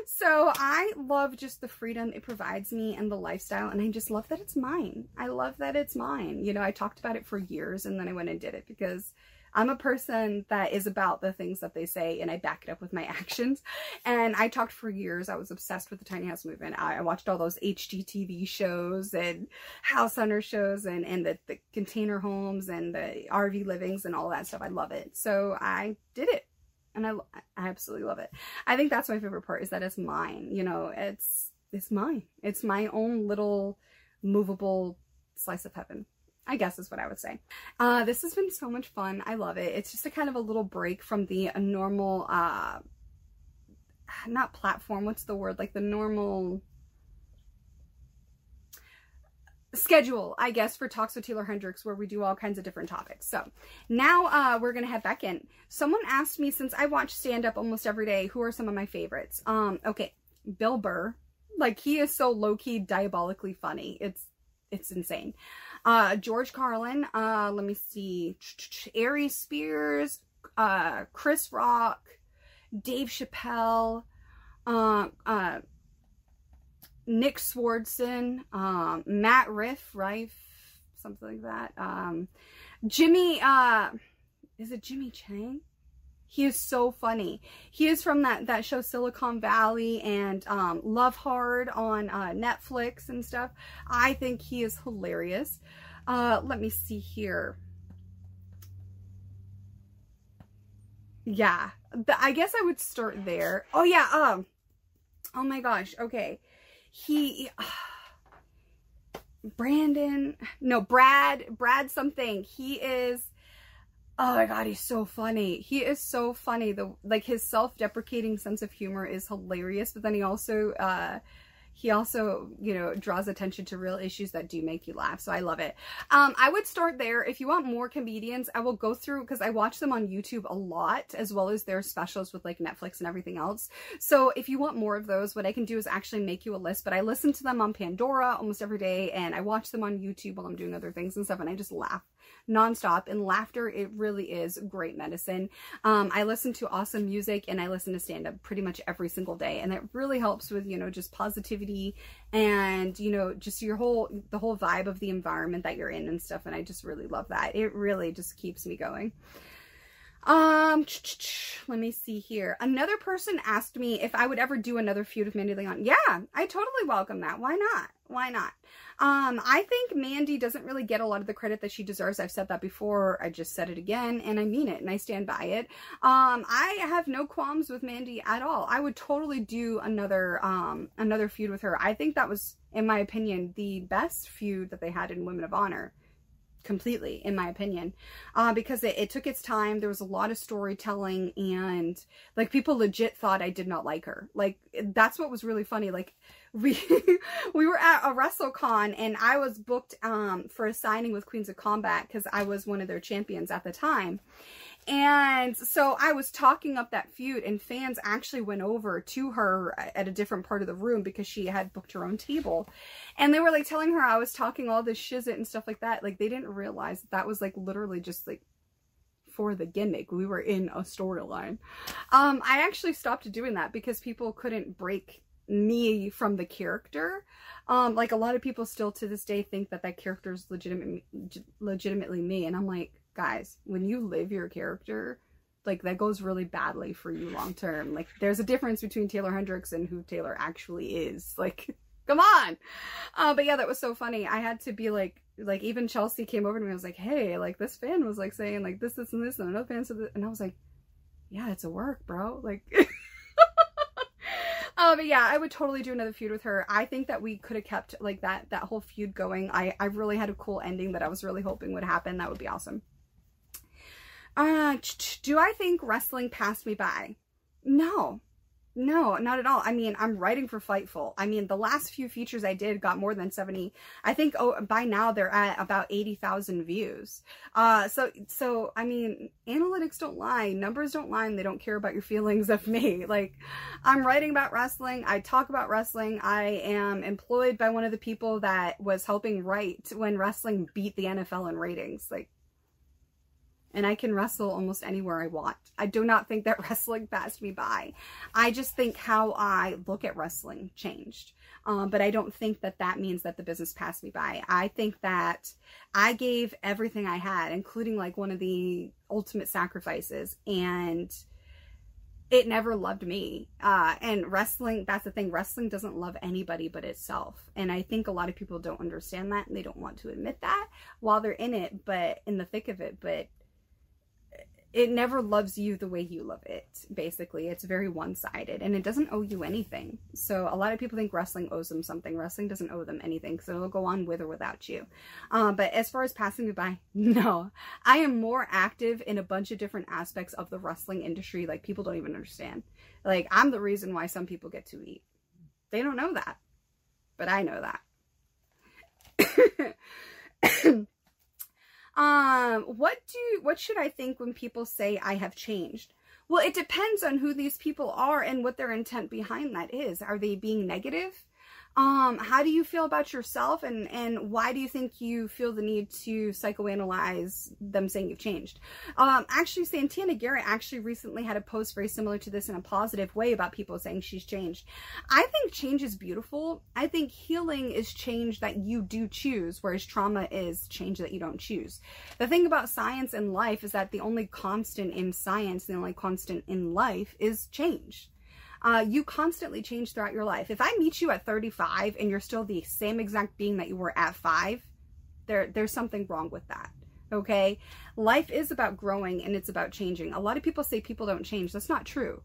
so I love just the freedom it provides me and the lifestyle, and I just love that it's mine. I love that it's mine. You know, I talked about it for years, and then I went and did it because I'm a person that is about the things that they say and I back it up with my actions. And I talked for years. I was obsessed with the tiny house movement. I, watched all those HGTV shows and house hunter shows and, and the, the container homes and the RV livings and all that stuff. I love it. So I did it and I, I absolutely love it. I think that's my favorite part is that it's mine. You know, it's, it's mine. It's my own little movable slice of heaven. I guess is what I would say. Uh, this has been so much fun. I love it. It's just a kind of a little break from the normal, uh, not platform, what's the word? Like the normal schedule, I guess, for Talks with Taeler Hendrix, where we do all kinds of different topics. So now uh, we're gonna head back in. Someone asked me since I watch stand up almost every day, who are some of my favorites? Um, okay, Bill Burr, like he is so low key, diabolically funny. It's it's insane. Uh, George Carlin. Uh, let me see. Aries Spears. Uh, Chris Rock. Dave Chappelle. Uh, uh, Nick Swardson, um, Matt Riff, Rife, something like that. Um, Jimmy, uh, is it Jimmy Chang? He is so funny. He is from that, that show Silicon Valley and um, Love Hard on uh, Netflix and stuff. I think he is hilarious. Uh, let me see here. Yeah, I guess I would start there. Oh yeah, um, oh my gosh, okay he Brandon, no, Brad, Brad something. He is oh my god, he's so funny. He is so funny. The like his self-deprecating sense of humor is hilarious, but then he also uh he also, you know, draws attention to real issues that do make you laugh. So I love it. Um, I would start there. If you want more comedians, I will go through because I watch them on YouTube a lot, as well as their specials with like Netflix and everything else. So if you want more of those, what I can do is actually make you a list. But I listen to them on Pandora almost every day, and I watch them on YouTube while I'm doing other things and stuff, and I just laugh nonstop. And laughter, it really is great medicine. Um, I listen to awesome music and I listen to stand up pretty much every single day. And that really helps with, you know, just positivity and, you know, just your whole, the whole vibe of the environment that you're in and stuff. And I just really love that. It really just keeps me going. Um, let me see here. Another person asked me if I would ever do another feud with Mandy Leone. Yeah, I totally welcome that. Why not? Why not? Um, I think Mandy doesn't really get a lot of the credit that she deserves. I've said that before. I just said it again, and I mean it, and I stand by it. Um, I have no qualms with Mandy at all. I would totally do another um another feud with her. I think that was, in my opinion, the best feud that they had in Women of Honor completely in my opinion. Uh, because it, it, took its time. There was a lot of storytelling and like people legit thought i did not like her. Like that's what was really funny. Like we we were at a wrestlecon and i was booked um for a signing with queens of combat because i was one of their champions at the time and so I was talking up that feud, and fans actually went over to her at a different part of the room because she had booked her own table. And they were like telling her I was talking all this shizit and stuff like that. Like they didn't realize that, that was like literally just like for the gimmick. We were in a storyline. Um, I actually stopped doing that because people couldn't break me from the character. Um, like a lot of people still to this day think that that character is legitimate, legitimately me. And I'm like, guys, when you live your character, like that goes really badly for you long term. Like there's a difference between Taeler Hendrix and who Taeler actually is. Like, come on. Uh, but yeah, that was so funny. I had to be like, like even Chelsea came over to me. I was like, hey, like this fan was like saying like this, this, and this, and another fan said this, and I was like, yeah, it's a work, bro. Like. Uh, but yeah, I would totally do another feud with her. I think that we could have kept like that that whole feud going. I I really had a cool ending that I was really hoping would happen. That would be awesome. Uh, do I think wrestling passed me by? No. No, not at all. I mean, I'm writing for Fightful. I mean, the last few features I did got more than 70. I think oh, by now they're at about 80,000 views. Uh, so, so, I mean, analytics don't lie. Numbers don't lie and they don't care about your feelings of me. Like, I'm writing about wrestling. I talk about wrestling. I am employed by one of the people that was helping write when wrestling beat the NFL in ratings. Like, and I can wrestle almost anywhere I want. I do not think that wrestling passed me by. I just think how I look at wrestling changed. Um, but I don't think that that means that the business passed me by. I think that I gave everything I had, including like one of the ultimate sacrifices, and it never loved me. Uh, and wrestling, that's the thing, wrestling doesn't love anybody but itself. And I think a lot of people don't understand that and they don't want to admit that while they're in it, but in the thick of it. But it never loves you the way you love it basically. It's very one-sided and it doesn't owe you anything. So a lot of people think wrestling owes them something. Wrestling doesn't owe them anything so it'll go on with or without you. Um, but as far as passing me by no. I am more active in a bunch of different aspects of the wrestling industry like people don't even understand. Like i'm the reason why some people get to eat. They don't know that but i know that Um, what do what should I think when people say I have changed? Well, it depends on who these people are and what their intent behind that is. Are they being negative? Um, how do you feel about yourself and, and why do you think you feel the need to psychoanalyze them saying you've changed? Um, actually, Santana Garrett actually recently had a post very similar to this in a positive way about people saying she's changed. I think change is beautiful. I think healing is change that you do choose, whereas trauma is change that you don't choose. The thing about science and life is that the only constant in science, the only constant in life is change uh, you constantly change throughout your life. If I meet you at 35 and you're still the same exact being that you were at five, there, there's something wrong with that. Okay. Life is about growing and it's about changing. A lot of people say people don't change. That's not true.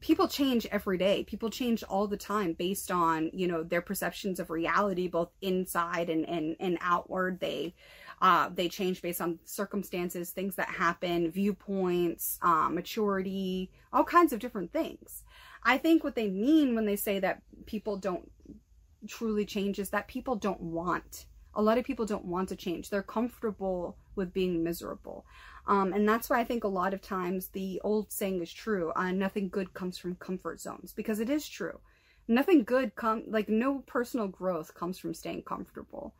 People change every day. People change all the time based on, you know, their perceptions of reality, both inside and, and, and outward. They, uh, they change based on circumstances, things that happen, viewpoints, uh, maturity, all kinds of different things. I think what they mean when they say that people don't truly change is that people don't want. A lot of people don't want to change. They're comfortable with being miserable. Um, and that's why I think a lot of times the old saying is true. Uh, nothing good comes from comfort zones because it is true. Nothing good come like no personal growth comes from staying comfortable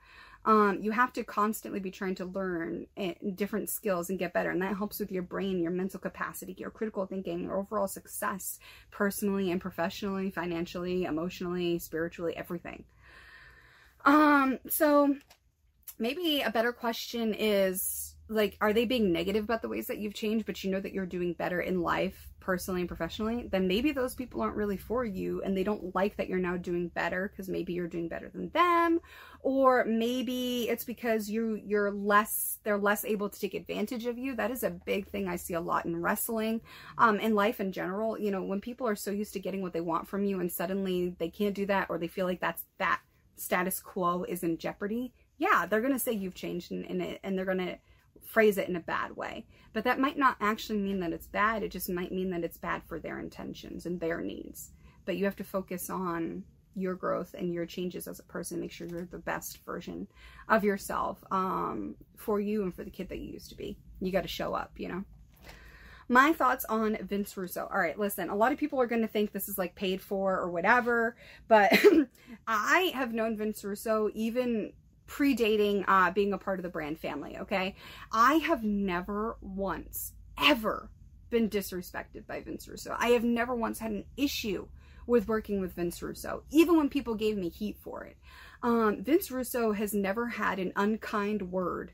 um, you have to constantly be trying to learn eh, different skills and get better. And that helps with your brain, your mental capacity, your critical thinking, your overall success personally and professionally, financially, emotionally, spiritually, everything. Um, so maybe a better question is like, are they being negative about the ways that you've changed, but you know that you're doing better in life personally and professionally, then maybe those people aren't really for you and they don't like that you're now doing better because maybe you're doing better than them or maybe it's because you you're less they're less able to take advantage of you. That is a big thing I see a lot in wrestling, um in life in general, you know, when people are so used to getting what they want from you and suddenly they can't do that or they feel like that's that status quo is in jeopardy. Yeah, they're to say you've changed and and, and they're to phrase it in a bad way. But that might not actually mean that it's bad. It just might mean that it's bad for their intentions and their needs. But you have to focus on your growth and your changes as a person. Make sure you're the best version of yourself um, for you and for the kid that you used to be. You got to show up, you know? my thoughts on Vince Russo. All right, listen, a lot of people are going to think this is like paid for or whatever, but I have known Vince Russo even predating uh, being a part of the brand family, okay? I have never once, ever been disrespected by Vince Russo. I have never once had an issue with working with Vince Russo, even when people gave me heat for it. Um, Vince Russo has never had an unkind word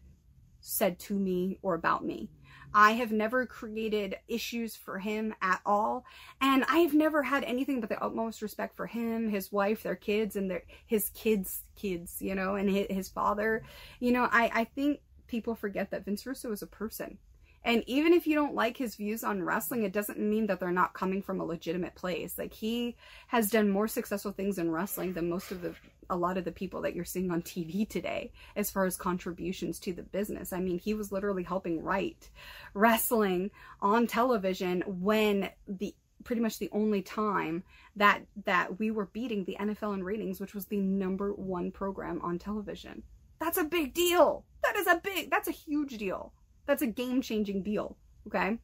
said to me or about me. I have never created issues for him at all. And I have never had anything but the utmost respect for him, his wife, their kids, and their his kids' kids, you know, and his, his father. You know, I, I think people forget that Vince Russo is a person. And even if you don't like his views on wrestling, it doesn't mean that they're not coming from a legitimate place. Like he has done more successful things in wrestling than most of the a lot of the people that you're seeing on TV today as far as contributions to the business. I mean, he was literally helping write wrestling on television when the pretty much the only time that that we were beating the NFL in ratings, which was the number one program on television. That's a big deal. That is a big that's a huge deal. That's a game-changing deal, okay?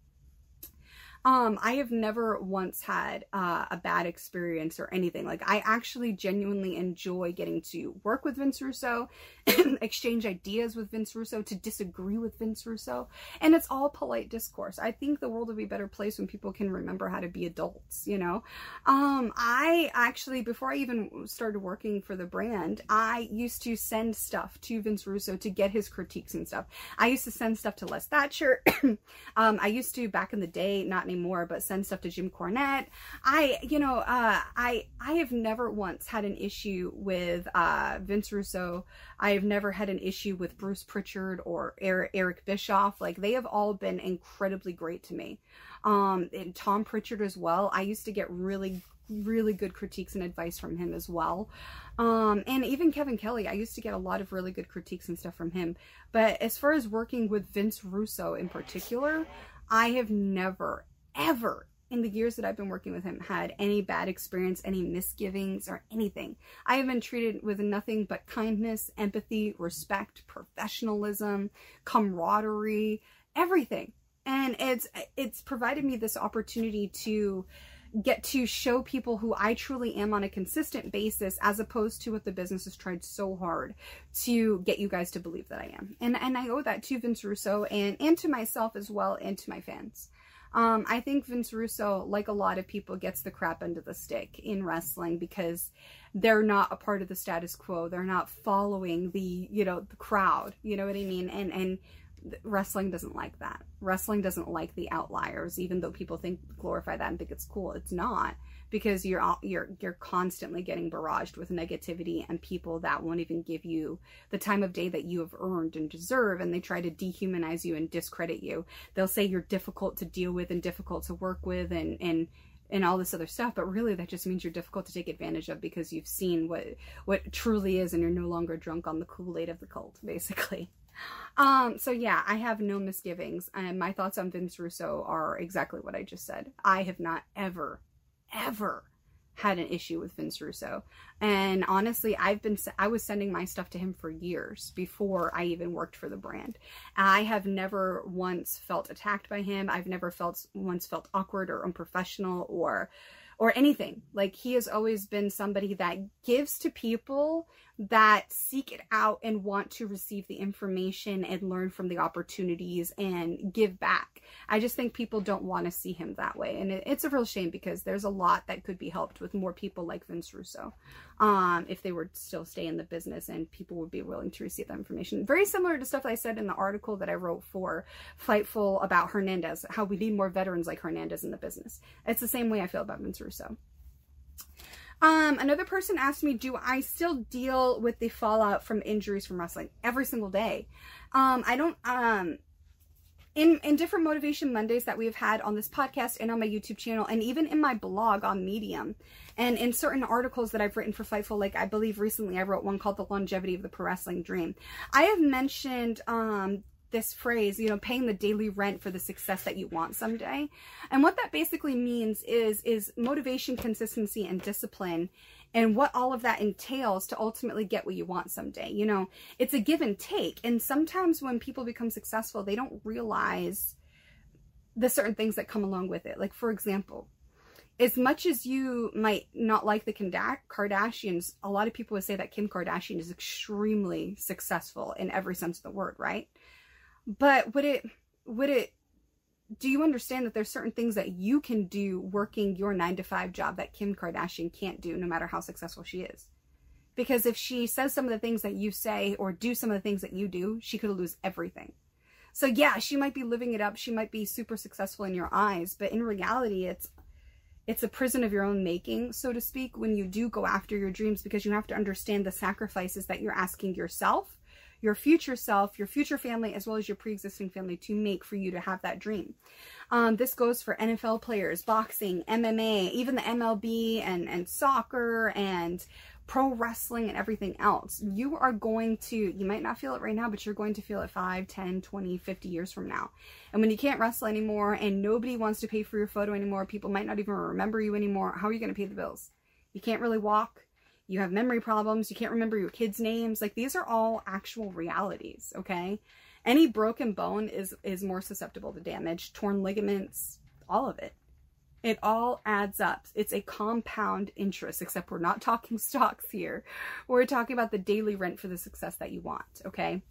Um, I have never once had uh, a bad experience or anything. Like, I actually genuinely enjoy getting to work with Vince Russo, exchange ideas with Vince Russo, to disagree with Vince Russo. And it's all polite discourse. I think the world would be a better place when people can remember how to be adults, you know? Um, I actually, before I even started working for the brand, I used to send stuff to Vince Russo to get his critiques and stuff. I used to send stuff to Les Thatcher. um, I used to, back in the day, not anymore, but send stuff to Jim Cornette. I, you know, uh, I, I have never once had an issue with, uh, Vince Russo. I have never had an issue with Bruce Pritchard or Eric Bischoff. Like they have all been incredibly great to me. Um, and Tom Pritchard as well. I used to get really really good critiques and advice from him as well. Um, and even Kevin Kelly, I used to get a lot of really good critiques and stuff from him. But as far as working with Vince Russo in particular, I have never, ever, in the years that I've been working with him had any bad experience, any misgivings, or anything. I have been treated with nothing but kindness, empathy, respect, professionalism, camaraderie, everything. And it's it's provided me this opportunity to get to show people who I truly am on a consistent basis as opposed to what the business has tried so hard to get you guys to believe that I am. And and I owe that to Vince Russo and and to myself as well and to my fans. Um, I think Vince Russo, like a lot of people, gets the crap end of the stick in wrestling because they're not a part of the status quo. They're not following the, you know, the crowd. You know what I mean? And and wrestling doesn't like that. Wrestling doesn't like the outliers, even though people think glorify that and think it's cool. It's not because you're you're you're constantly getting barraged with negativity and people that won't even give you the time of day that you have earned and deserve and they try to dehumanize you and discredit you. They'll say you're difficult to deal with and difficult to work with and and and all this other stuff but really that just means you're difficult to take advantage of because you've seen what what truly is and you're no longer drunk on the kool-aid of the cult basically um, so yeah, I have no misgivings, and my thoughts on Vince Russo are exactly what I just said. I have not ever, ever had an issue with Vince Russo. And honestly, I've been I was sending my stuff to him for years before I even worked for the brand. I have never once felt attacked by him. I've never felt once felt awkward or unprofessional or or anything. Like he has always been somebody that gives to people that seek it out and want to receive the information and learn from the opportunities and give back. I just think people don't want to see him that way. And it's a real shame because there's a lot that could be helped with more people like Vince Russo um, if they were still stay in the business and people would be willing to receive that information. Very similar to stuff I said in the article that I wrote for Fightful about Hernandez, how we need more veterans like Hernandez in the business. It's the same way I feel about Vince Russo. Um, another person asked me, do I still deal with the fallout from injuries from wrestling every single day? Um, I don't, um, in, in different motivation Mondays that we've had on this podcast and on my YouTube channel and even in my blog on Medium and in certain articles that I've written for Fightful, like I believe recently I wrote one called The Longevity of the Pro Wrestling Dream. I have mentioned, um, this phrase, you know, paying the daily rent for the success that you want someday. And what that basically means is is motivation, consistency and discipline and what all of that entails to ultimately get what you want someday. You know, it's a give and take. And sometimes when people become successful, they don't realize the certain things that come along with it. Like for example, as much as you might not like the Kardashians, a lot of people would say that Kim Kardashian is extremely successful in every sense of the word, right? But would it, would it, do you understand that there's certain things that you can do working your nine to five job that Kim Kardashian can't do no matter how successful she is? Because if she says some of the things that you say or do some of the things that you do, she could lose everything. So yeah, she might be living it up. She might be super successful in your eyes, but in reality, it's it's a prison of your own making, so to speak, when you do go after your dreams because you have to understand the sacrifices that you're asking yourself your future self, your future family, as well as your pre-existing family to make for you to have that dream. Um, this goes for NFL players, boxing, MMA, even the MLB and, and soccer and pro wrestling and everything else. You are going to, you might not feel it right now, but you're going to feel it 5, 10, 20, 50 years from now. And when you can't wrestle anymore and nobody wants to pay for your photo anymore, people might not even remember you anymore, how are you going to pay the bills? You can't really walk you have memory problems, you can't remember your kids' names. Like these are all actual realities, okay? Any broken bone is is more susceptible to damage, torn ligaments, all of it. It all adds up. It's a compound interest, except we're not talking stocks here. We're talking about the daily rent for the success that you want, okay?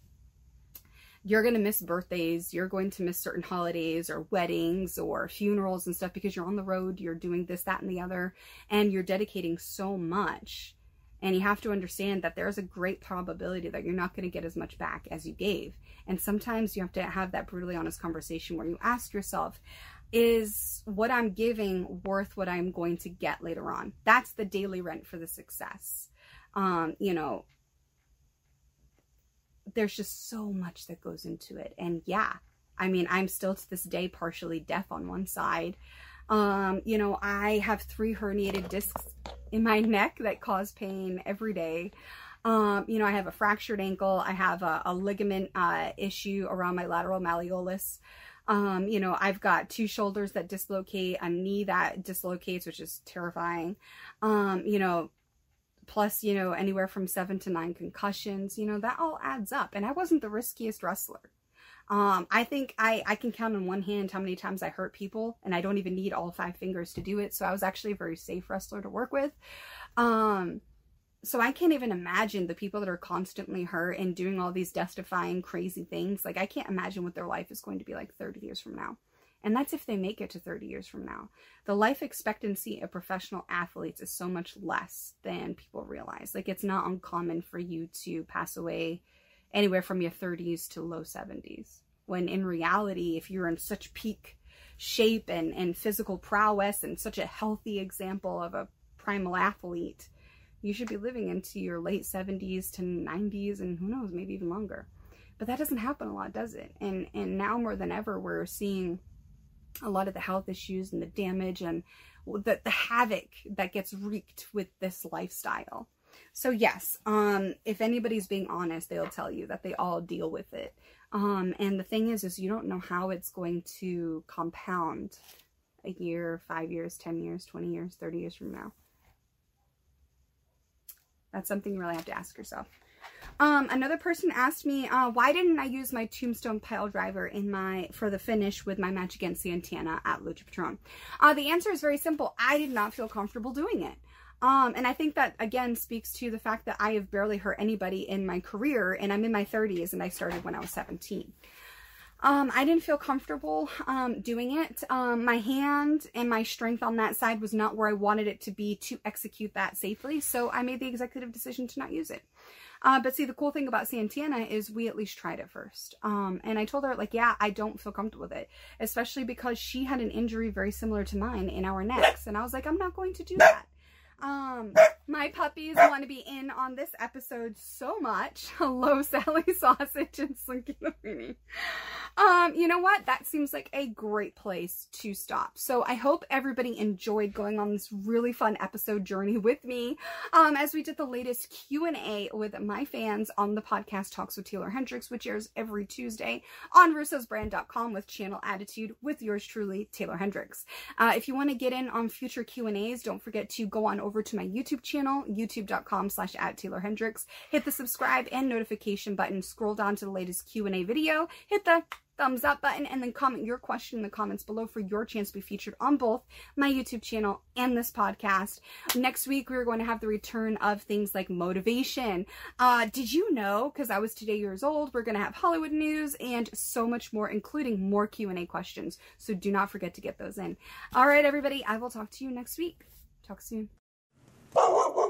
You're going to miss birthdays, you're going to miss certain holidays or weddings or funerals and stuff because you're on the road, you're doing this, that, and the other, and you're dedicating so much and you have to understand that there's a great probability that you're not going to get as much back as you gave. And sometimes you have to have that brutally honest conversation where you ask yourself, is what I'm giving worth what I'm going to get later on? That's the daily rent for the success. Um, you know, there's just so much that goes into it. And yeah, I mean, I'm still to this day partially deaf on one side. Um, you know, I have three herniated discs in my neck that cause pain every day. Um, you know, I have a fractured ankle. I have a, a ligament uh, issue around my lateral malleolus. Um, you know, I've got two shoulders that dislocate, a knee that dislocates, which is terrifying. Um, you know, plus, you know, anywhere from seven to nine concussions, you know, that all adds up. And I wasn't the riskiest wrestler. Um, I think I, I can count on one hand how many times I hurt people, and I don't even need all five fingers to do it. So I was actually a very safe wrestler to work with. Um, so I can't even imagine the people that are constantly hurt and doing all these death-defying crazy things. Like I can't imagine what their life is going to be like 30 years from now. And that's if they make it to 30 years from now. The life expectancy of professional athletes is so much less than people realize. Like it's not uncommon for you to pass away anywhere from your 30s to low 70s. When in reality, if you're in such peak shape and, and physical prowess and such a healthy example of a primal athlete, you should be living into your late 70s to 90s and who knows, maybe even longer. But that doesn't happen a lot, does it? And and now more than ever, we're seeing a lot of the health issues and the damage and the, the havoc that gets wreaked with this lifestyle. So yes, um, if anybody's being honest, they'll tell you that they all deal with it. Um, and the thing is, is you don't know how it's going to compound a year, five years, 10 years, 20 years, 30 years from now. That's something you really have to ask yourself. Um, another person asked me, uh, why didn't I use my Tombstone pile driver in my for the finish with my match against Santana at Lucha Patron? Uh, the answer is very simple. I did not feel comfortable doing it. Um, and I think that again speaks to the fact that I have barely hurt anybody in my career and I'm in my 30s and I started when I was 17. Um, I didn't feel comfortable um, doing it. Um, my hand and my strength on that side was not where I wanted it to be to execute that safely, so I made the executive decision to not use it. Uh, but see, the cool thing about Santana is we at least tried it first. Um, and I told her, like, yeah, I don't feel comfortable with it, especially because she had an injury very similar to mine in our necks. And I was like, I'm not going to do that. Um, my puppies want to be in on this episode so much. Hello, Sally Sausage and Slinky the Um, you know what? That seems like a great place to stop. So I hope everybody enjoyed going on this really fun episode journey with me um, as we did the latest Q&A with my fans on the podcast Talks with Taeler Hendrix, which airs every Tuesday on russosbrand.com with Channel Attitude with yours truly, Taeler Hendrix. Uh, if you want to get in on future Q&As, don't forget to go on over to my YouTube channel, youtube.com slash at Taeler Hendrix. Hit the subscribe and notification button. Scroll down to the latest Q&A video. Hit the thumbs up button and then comment your question in the comments below for your chance to be featured on both my YouTube channel and this podcast. Next week, we're going to have the return of things like motivation. Uh, did you know, because I was today years old, we're going to have Hollywood news and so much more, including more Q&A questions. So do not forget to get those in. All right, everybody, I will talk to you next week. Talk soon. Whoa, whoa, whoa.